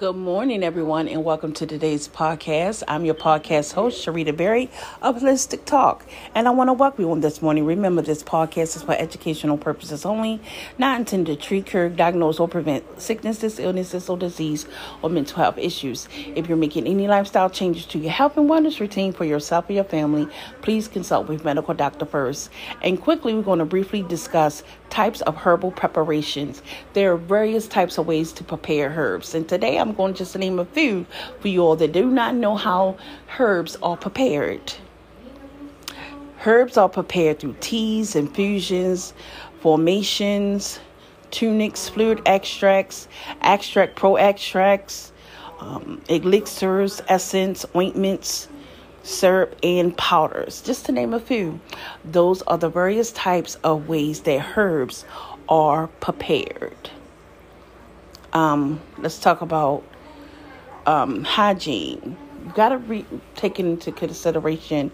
Good morning, everyone, and welcome to today's podcast. I'm your podcast host, Sharita Berry of Holistic Talk, and I want to welcome you on this morning. Remember, this podcast is for educational purposes only, not intended to treat, cure, diagnose, or prevent sicknesses, illnesses, or disease, or mental health issues. If you're making any lifestyle changes to your health and wellness routine for yourself or your family, please consult with medical doctor first. And quickly, we're going to briefly discuss types of herbal preparations. There are various types of ways to prepare herbs, and today I'm going to just name a few for you all that do not know how herbs are prepared. Herbs are prepared through teas, infusions, formations, tonics, fluid extracts, extract pro extracts, um, elixirs, essence, ointments, syrup, and powders, just to name a few. Those are the various types of ways that herbs are prepared. Um, let's talk about um, hygiene. You've got to re- take into consideration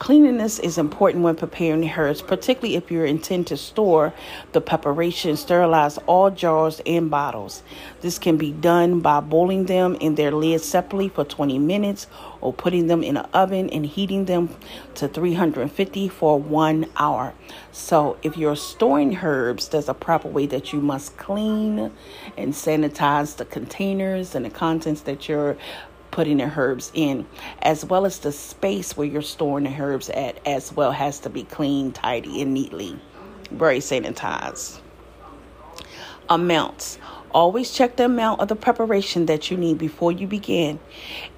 Cleanliness is important when preparing herbs, particularly if you intend to store the preparation. Sterilize all jars and bottles. This can be done by boiling them in their lids separately for 20 minutes or putting them in an oven and heating them to 350 for one hour. So, if you're storing herbs, there's a proper way that you must clean and sanitize the containers and the contents that you're putting the herbs in, as well as the space where you're storing the herbs at, as well has to be clean, tidy, and neatly, very sanitized. Amounts. Always check the amount of the preparation that you need before you begin.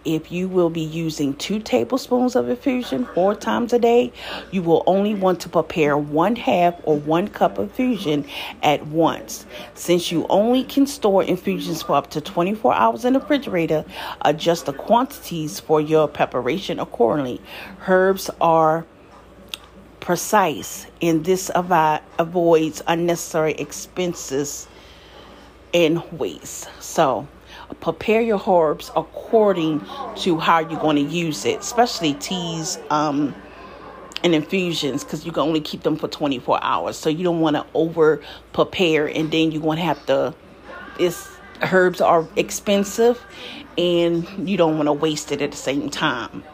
If you will be using two tablespoons of infusion four times a day, you will only want to prepare one half or one cup of infusion at once. Since you only can store infusions for up to 24 hours in the refrigerator, adjust the quantities for your preparation accordingly. Herbs are precise, and this avoids unnecessary expenses and waste. So, prepare your herbs according to how you're going to use it, especially teas um, and infusions, because you can only keep them for 24 hours. So you don't want to over prepare, and then you're going to have to. It's herbs are expensive, and you don't want to waste it at the same time.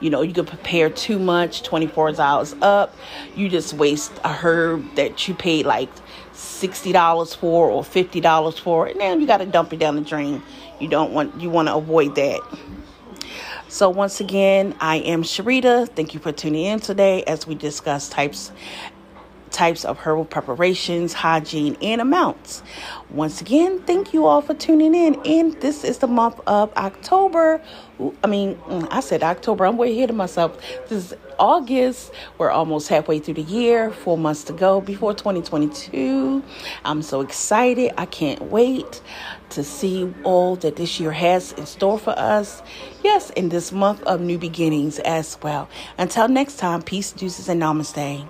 You know, you can prepare too much, 24 hours up. You just waste a herb that you paid like $60 for or $50 for, and then you got to dump it down the drain. You don't want you want to avoid that. So once again, I am Sharita. Thank you for tuning in today as we discuss types types of herbal preparations, hygiene, and amounts. Once again, thank you all for tuning in. And this is the month of October. I mean, mm, I said October. I'm way ahead of myself. This is August. We're almost halfway through the year, four months to go before 2022. I'm so excited. I can't wait to see all that this year has in store for us. Yes, in this month of new beginnings as well. Until next time, peace, juices, and namaste.